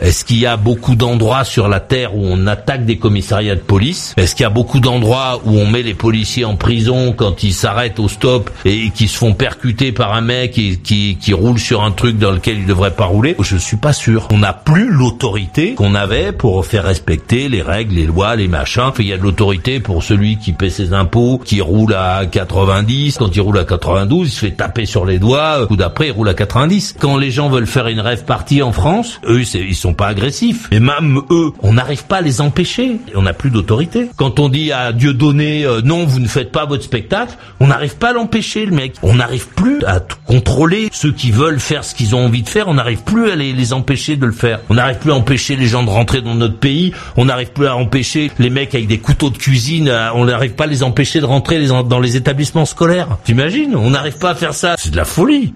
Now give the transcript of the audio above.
Est-ce qu'il y a beaucoup d'endroits sur la terre où on attaque des commissariats de police? Est-ce qu'il y a beaucoup d'endroits où on met les policiers en prison quand ils s'arrêtent au stop et qui se font percuter par un mec qui, qui, roule sur un truc dans lequel il devrait pas rouler? Je suis pas sûr. On n'a plus l'autorité qu'on avait pour faire respecter les règles, les lois, les machins. Il y a de l'autorité pour celui qui paie ses impôts, qui roule à 90. Quand il roule à 92, il se fait taper sur les doigts. Coup d'après, il roule à 90. Quand les gens veulent faire une rêve partie en France, eux, ils sont pas agressifs. Et même eux, on n'arrive pas à les empêcher. On n'a plus d'autorité. Quand on dit à Dieu donné, euh, non, vous ne faites pas votre spectacle, on n'arrive pas à l'empêcher, le mec. On n'arrive plus à contrôler ceux qui veulent faire ce qu'ils ont envie de faire. On n'arrive plus à les, les empêcher de le faire. On n'arrive plus à empêcher les gens de rentrer dans notre pays. On n'arrive plus à empêcher les mecs avec des couteaux de cuisine. On n'arrive pas à les empêcher de rentrer dans les établissements scolaires. T'imagines? On n'arrive pas à faire ça. C'est de la folie.